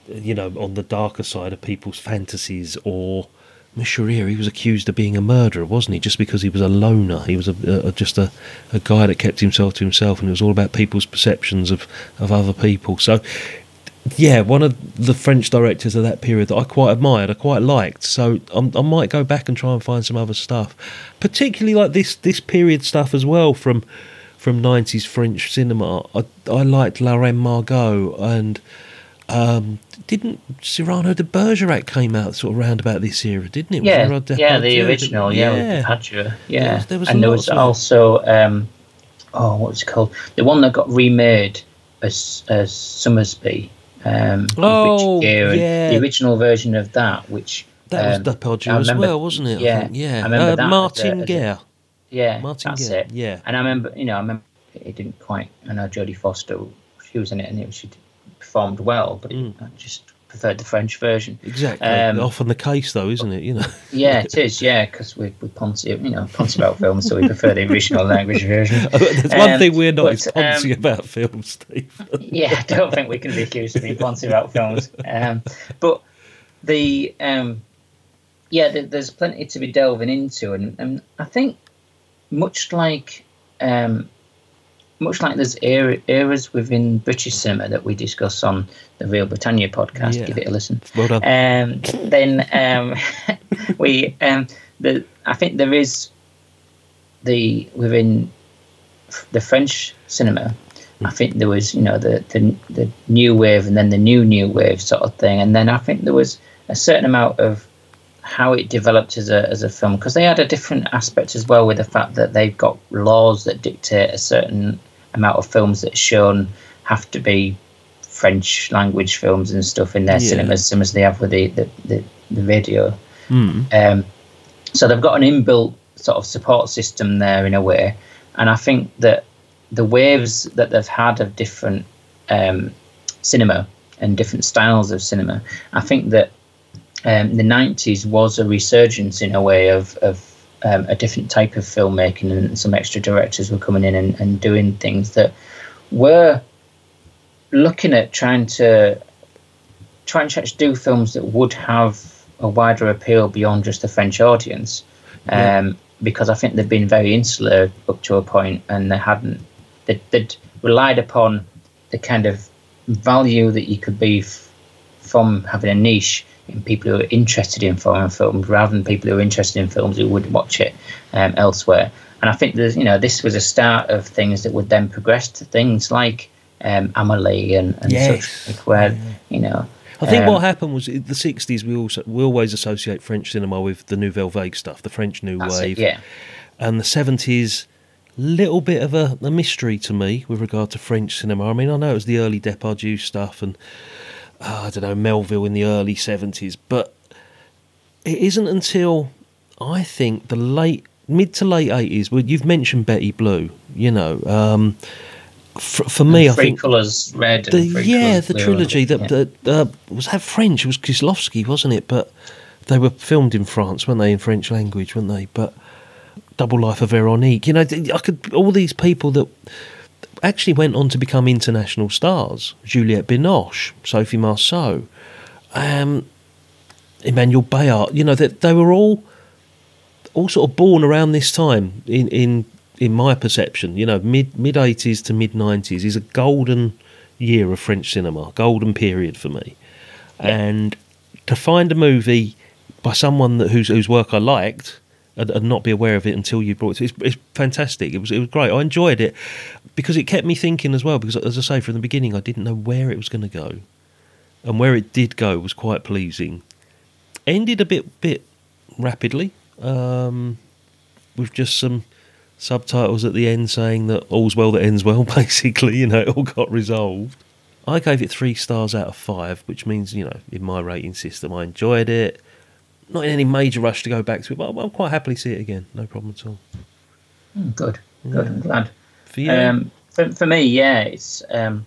you know, on the darker side of people's fantasies. Or Monsieur Hire, he was accused of being a murderer, wasn't he? Just because he was a loner, he was a, a, just a, a guy that kept himself to himself, and it was all about people's perceptions of of other people. So. Yeah, one of the French directors of that period that I quite admired, I quite liked. So I'm, I might go back and try and find some other stuff, particularly like this this period stuff as well from from '90s French cinema. I, I liked La Margot and. Um, didn't Cyrano de Bergerac came out sort of round about this era, didn't it? Yeah, yeah, the Depardieu? original, yeah, with Padua, yeah. There was- there was and there was of- also, um, oh, what was it called? The one that got remade as, as Sommersby. Um, Oh, Gere, yeah. The original version of that, which. That um, was Depardieu I as well, wasn't it? Yeah, yeah. I remember uh, that Martin Guerre. Yeah, Martin that's Guerre, it. yeah. And I remember, you know, I remember it didn't quite. I know Jodie Foster, she was in it, and it, was she performed well, but it, I just preferred the French version. Mm. Exactly. Um, Often the case, though, isn't it? You know. Yeah, it is. Yeah, because we we poncy, you know, poncy about films, so we prefer the original language version. There's one Um, thing we're not but, is poncy um, about films, Steve. yeah, I don't think we can be accused of being poncy about films. Um, but the um, yeah, there, there's plenty to be delving into, and, and I think much like um, much like there's era, eras within British cinema that we discuss on the Reel Britannia podcast. Yeah. Give it a listen. Well done. Um, then um, we um, the I think there is the within the French cinema. I think there was you know the, the the new wave and then the new new wave sort of thing, and then I think there was a certain amount of how it developed as a as a film because they had a different aspect as well with the fact that they've got laws that dictate a certain amount of films that are shown have to be French language films and stuff in their Yeah. cinemas, similar as they have with the the, the, the radio. Mm. Um, so they've got an inbuilt sort of support system there in a way, and I think that the waves that they've had of different um, cinema and different styles of cinema, I think that um, the '90s was a resurgence in a way of of um, a different type of filmmaking, and some extra directors were coming in and, and doing things that were looking at trying to trying to do films that would have a wider appeal beyond just the French audience. Yeah. Um, because I think they've been very insular up to a point, and they hadn't they, they'd relied upon the kind of value that you could be f- from having a niche people who are interested in foreign films, rather than people who are interested in films who would watch it um, elsewhere. And I think there's you know this was a start of things that would then progress to things like um, Amelie and, and Yes. such, like where you know. I think um, what happened was in the '60s. We also we always associate French cinema with the Nouvelle Vague stuff, the French New that's it, Wave, yeah. and the '70s. Little bit of a, a mystery to me with regard to French cinema. I mean, I know it was the early Depardieu stuff and uh, I don't know Melville in the early '70s, but it isn't until I think the late mid to late '80s. Well, you've mentioned Betty Blue. You know, um, for, for me, I think colours red. the yeah the trilogy that, yeah. that uh, was that French. It was Kieslowski, wasn't it? But they were filmed in France, weren't they? In French language, weren't they? But Double Life of Veronique. You know, I could all these people that actually went on to become international stars. Juliette Binoche, Sophie Marceau, um, Emmanuelle Béart. You know that they were all all sort of born around this time in in in my perception. You know, mid mid eighties to mid nineties is a golden year of French cinema, golden period for me. And to find a movie by someone that whose whose work I liked and, and not be aware of it until you brought it, it's, it's fantastic. It was it was great. I enjoyed it because it kept me thinking as well. Because as I say from the beginning, I didn't know where it was going to go, and where it did go was quite pleasing. Ended a bit bit rapidly um, with just some subtitles at the end saying that all's well that ends well. Basically, you know, it all got resolved. I gave it three stars out of five, which means you know in my rating system I enjoyed it. Not in any major rush to go back to it, but I'll quite happily see it again. No problem at all. Mm, good, good. I'm glad. For you, Um, for, for me, yeah, it's um,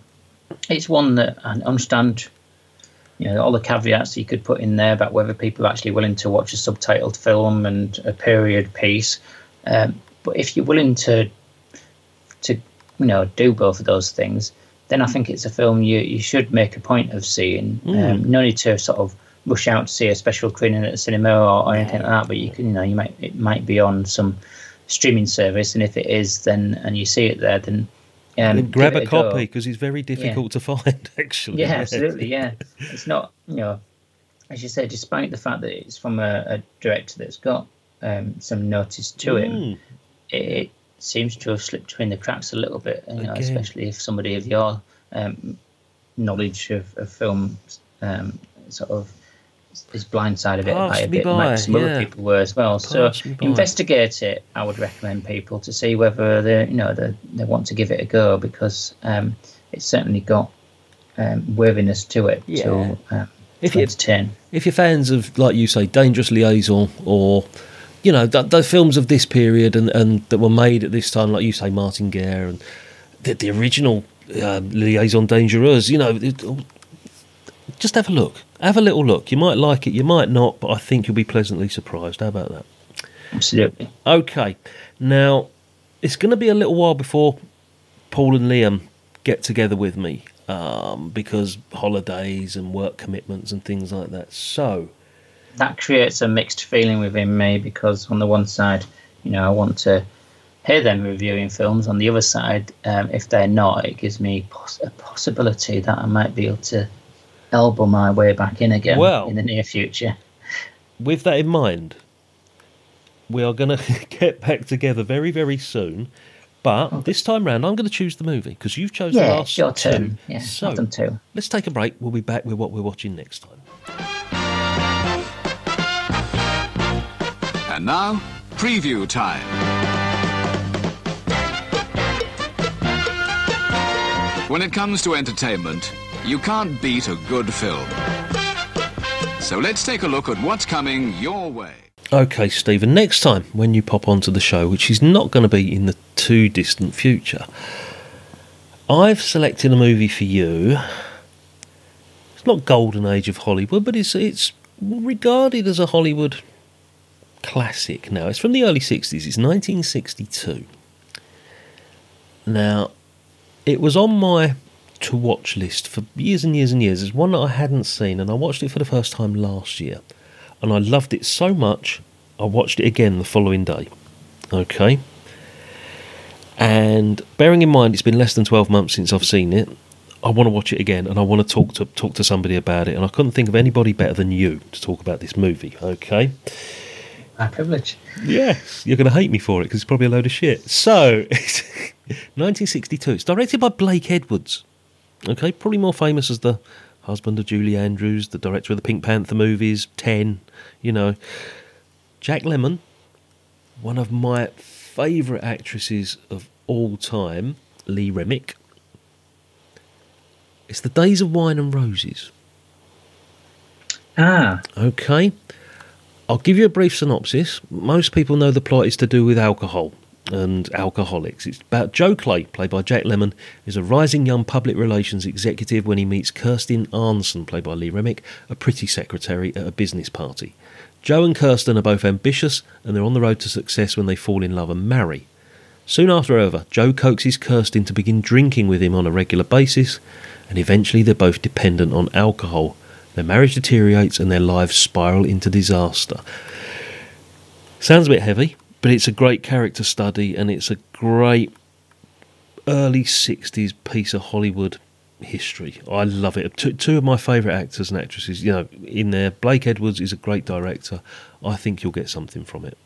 it's one that I understand. You know all the caveats you could put in there about whether people are actually willing to watch a subtitled film and a period piece. Um, but if you're willing to to you know do both of those things, then I think it's a film you you should make a point of seeing. Um, no need to sort of rush out to see a special screening at the cinema or, or anything like that. But you can you know you might it might be on some streaming service, and if it is, then and you see it there, then um, Then grab give a it copy because it's very difficult to find. Actually, Yeah, absolutely. Yeah, it's not you know, as you said, despite the fact that it's from a, a director that's got um, some notice to him, Mm. it seems to have slipped between the cracks a little bit. You know, Again. especially if somebody of your um, knowledge of, of film um, sort of is blindsided a bit by Passed a bit, by, like some yeah. other people were as well. So by. investigate it. I would recommend people to see whether they, you know, they, they want to give it a go because um, it's certainly got um, worthiness to it Yeah. to, um, If to you- entertain. if you're fans of, like you say, Dangerous Liaison or, you know, the, the films of this period and, and that were made at this time, like you say, Martin Guerre and the, the original um, Liaison Dangereuse, you know, it, just have a look. Have a little look. You might like it, you might not, but I think you'll be pleasantly surprised. How about that? Absolutely. Okay, now it's going to be a little while before Paul and Liam get together with me um, because holidays and work commitments and things like that. So, that creates a mixed feeling within me because on the one side, you know, I want to hear them reviewing films. On the other side, um, if they're not, it gives me poss- a possibility that I might be able to elbow my way back in again Well- in the near future. with that in mind, we are going to get back together very, very soon. But this time round, I'm going to choose the movie because you've chosen the Yeah, last it's your two. turn. Yeah, so I've done two. let's take a break. We'll be back with what we're watching next time. And now, preview time. When it comes to entertainment, you can't beat a good film. So let's take a look at what's coming your way. Okay, Steven, next time when you pop onto the show, which is not going to be in the too distant future, I've selected a movie for you. It's not golden age of Hollywood, but it's it's regarded as a Hollywood classic now. It's from the early 60s. It's 1962. Now, it was on my to watch list for years and years and years. It's one that I hadn't seen, and I watched it for the first time last year. And I loved it so much, I watched it again the following day. Okay? And bearing in mind it's been less than 12 months since I've seen it, I want to watch it again and I want to talk to talk to somebody about it and I couldn't think of anybody better than you to talk about this movie, okay? My privilege. Yes, you're going to hate me for it because it's probably a load of shit. So, 1962. It's directed by Blake Edwards. Okay, probably more famous as the husband of Julie Andrews, the director of the Pink Panther movies, Ten. You know, Jack Lemmon, one of my favourite actresses of all time, Lee Remick. It's the Days of Wine and Roses. Ah, Okay. I'll give you a brief synopsis. Most people know the plot is to do with alcohol and alcoholics. It's about Joe Clay, played by Jack Lemmon, is a rising young public relations executive when he meets Kirsten Arnesen, played by Lee Remick, a pretty secretary at a business party. Joe and Kirsten are both ambitious and they're on the road to success when they fall in love and marry. Soon after, however, Joe coaxes Kirsten to begin drinking with him on a regular basis, and eventually they're both dependent on alcohol. Their marriage deteriorates and their lives spiral into disaster. Sounds a bit heavy, but it's a great character study and it's a great early 60s piece of Hollywood history. I love it. Two, two of my favourite actors and actresses, you know, in there. Blake Edwards is a great director. I think you'll get something from it.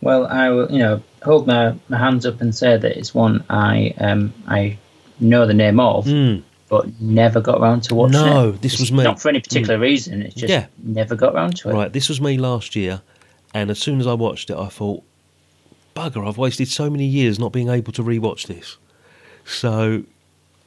well, I will, you know, hold my, my hands up and say that it's one I um I know the name of, Mm. but never got around to watching No, it. this It's was me. Mm. Not for any particular reason. It's just Yeah. never got around to it. Right, this was me last year, and as soon as I watched it, I thought, bugger, I've wasted so many years not being able to rewatch this. So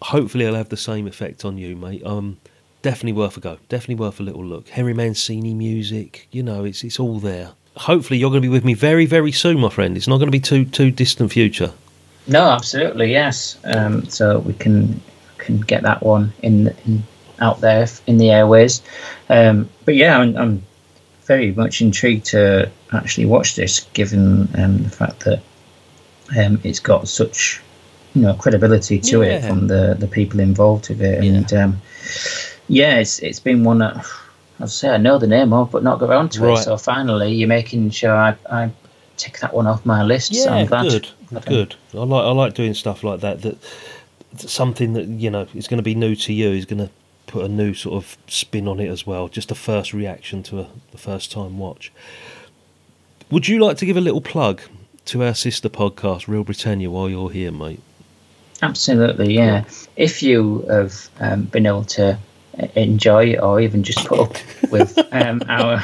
hopefully it'll have the same effect on you, mate. Um, definitely worth a go. Definitely worth a little look. Henry Mancini music, you know, it's it's all there. Hopefully you're going to be with me very, very soon, my friend. It's not going to be too too distant future. No, absolutely, yes. Um, so we can can get that one in, in out there in the airways. Um, but yeah, I'm, I'm very much intrigued to actually watch this, given um, the fact that um, it's got such you know credibility to it Yeah. from the the people involved with it, and um, yeah, it's it's been one that. I'd say I know the name of, but not got around to Right. it. So finally, you're making sure I, I tick that one off my list. so I'm glad. good, good. I like I like doing stuff like that. That that something that you know is going to be new to you is going to put a new sort of spin on it as well. Just a first reaction to a, the first time watch. Would you like to give a little plug to our sister podcast, Reel Britannia, while you're here, mate. Absolutely, yeah. If you have um, been able to enjoy or even just put up with um, our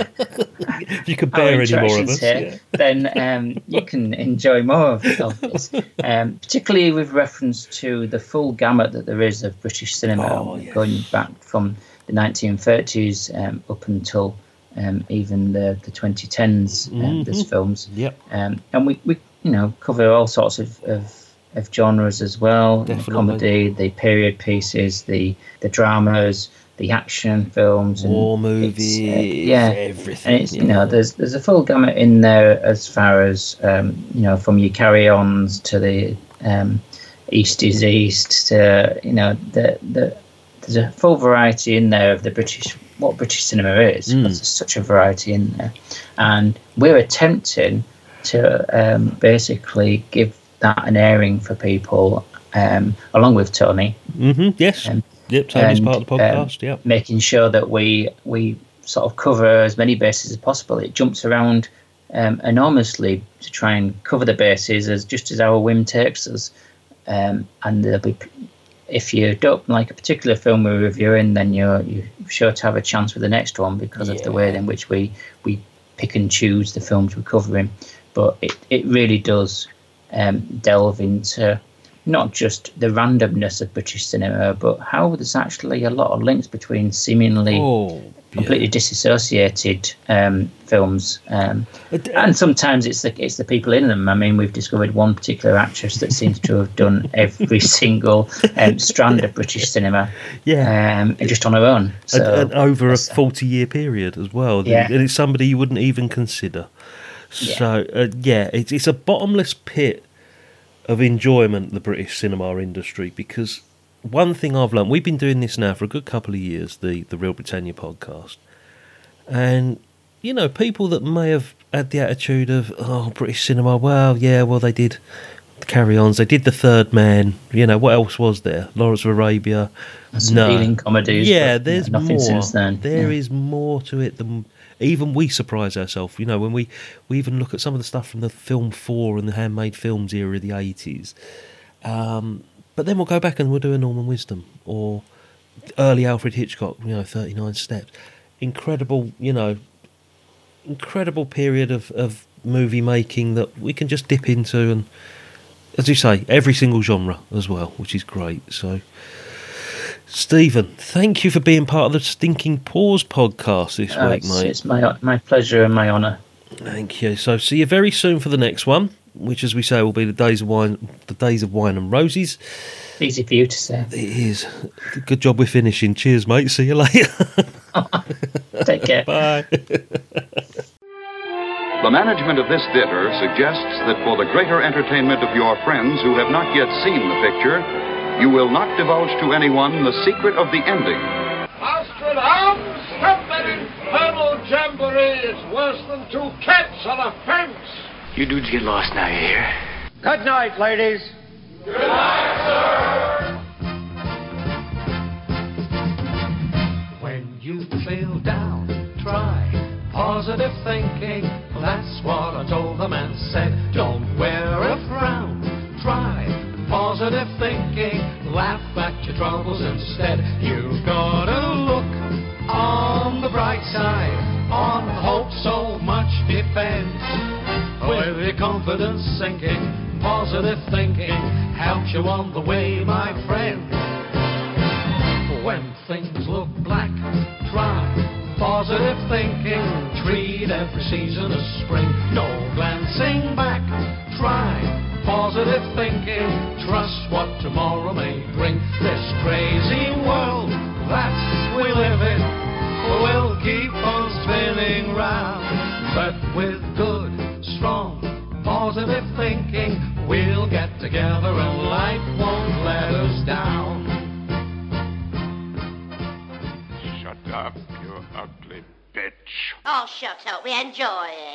If you could bear any more of us. here, yeah. then um, you can enjoy more of, of this. Um, particularly with reference to the full gamut that there is of British cinema, Oh, yes. going back from the 1930s um, up until um, even the, the 2010s. Um, there's films, Yep. um, and we, we you know cover all sorts of, of, of genres as well. The comedy, the period pieces, the the dramas, the action films, and War uh, movies, yeah, everything. and it's you know there's there's a full gamut in there as far as um, you know from your carry-ons to the um, East is East to you know the the there's a full variety in there of the British what British cinema is. Mm. There's such a variety in there, and we're attempting to um, basically give that an airing for people, um, along with Tony, hmm Yes. Um, yep. Tony's and, part of the um, podcast. yep. making sure that we we sort of cover as many bases as possible. It jumps around um, enormously to try and cover the bases as just as our whim takes us. Um, and there'll be, if you don't like a particular film we're reviewing, then you're you're sure to have a chance with the next one because of the way in which we we pick and choose the films we're covering. But it, it really does um, delve into not just the randomness of British cinema, but how there's actually a lot of links between seemingly Oh, completely disassociated um, films, um, and sometimes it's the it's the people in them. I mean, we've discovered one particular actress that seems to have done every single um, strand of British cinema, yeah. um, just on her own. So and, and over a 40 year period as well. Yeah. And it's somebody you wouldn't even consider. Yeah. So, uh, yeah, it's, it's a bottomless pit of enjoyment, the British cinema industry, because one thing I've learned, we've been doing this now for a good couple of years, the, the Reel Britannia podcast. And, you know, people that may have had the attitude of, oh, British cinema, well, yeah, well, they did carry ons, they did The Third Man, you know, what else was there? Lawrence of Arabia. Ealing comedies. Yeah, there's nothing more. since then. There yeah. is more to it than even we surprise ourselves. You know, when we we even look at some of the stuff from the film four and the handmade films era of the eighties. Um, but then we'll go back and we'll do a Norman Wisdom or early Alfred Hitchcock. You know, Thirty Nine Steps. Incredible, you know, incredible period of of movie making that we can just dip into and. As you say, every single genre as well, which is great. So, Steven, thank you for being part of the Stinking Pause podcast this Uh, week, it's, mate. it's my my pleasure and my honour. Thank you. So, see you very soon for the next one, which, as we say, will be the days of wine, the days of wine and roses. Easy for you to say. It is. Good job we're finishing. Cheers, mate. See you later. Take care. Bye. The management of this theater suggests that for the greater entertainment of your friends who have not yet seen the picture, you will not divulge to anyone the secret of the ending. Nostradamus, stop that infernal jamboree. It's worse than two cats on a fence. You dudes get lost now, you hear? Good night, ladies. Good night, sir. When you feel down, try positive thinking. That's what I told them and said. Don't wear a frown. Try positive thinking. Laugh at your troubles instead. You've got to look on the bright side. On hope so much depends. With your confidence sinking, positive thinking helps you on the way, my friend. When things look black, try positive thinking. Treat every season as spring. No glancing back. Try positive thinking. Trust what tomorrow may bring. This crazy world that we live in will keep on spinning round. But with good, strong, positive thinking, we'll get together and life won't let us down. Shut up, you ugly bitch. Oh, shut up. We enjoy it.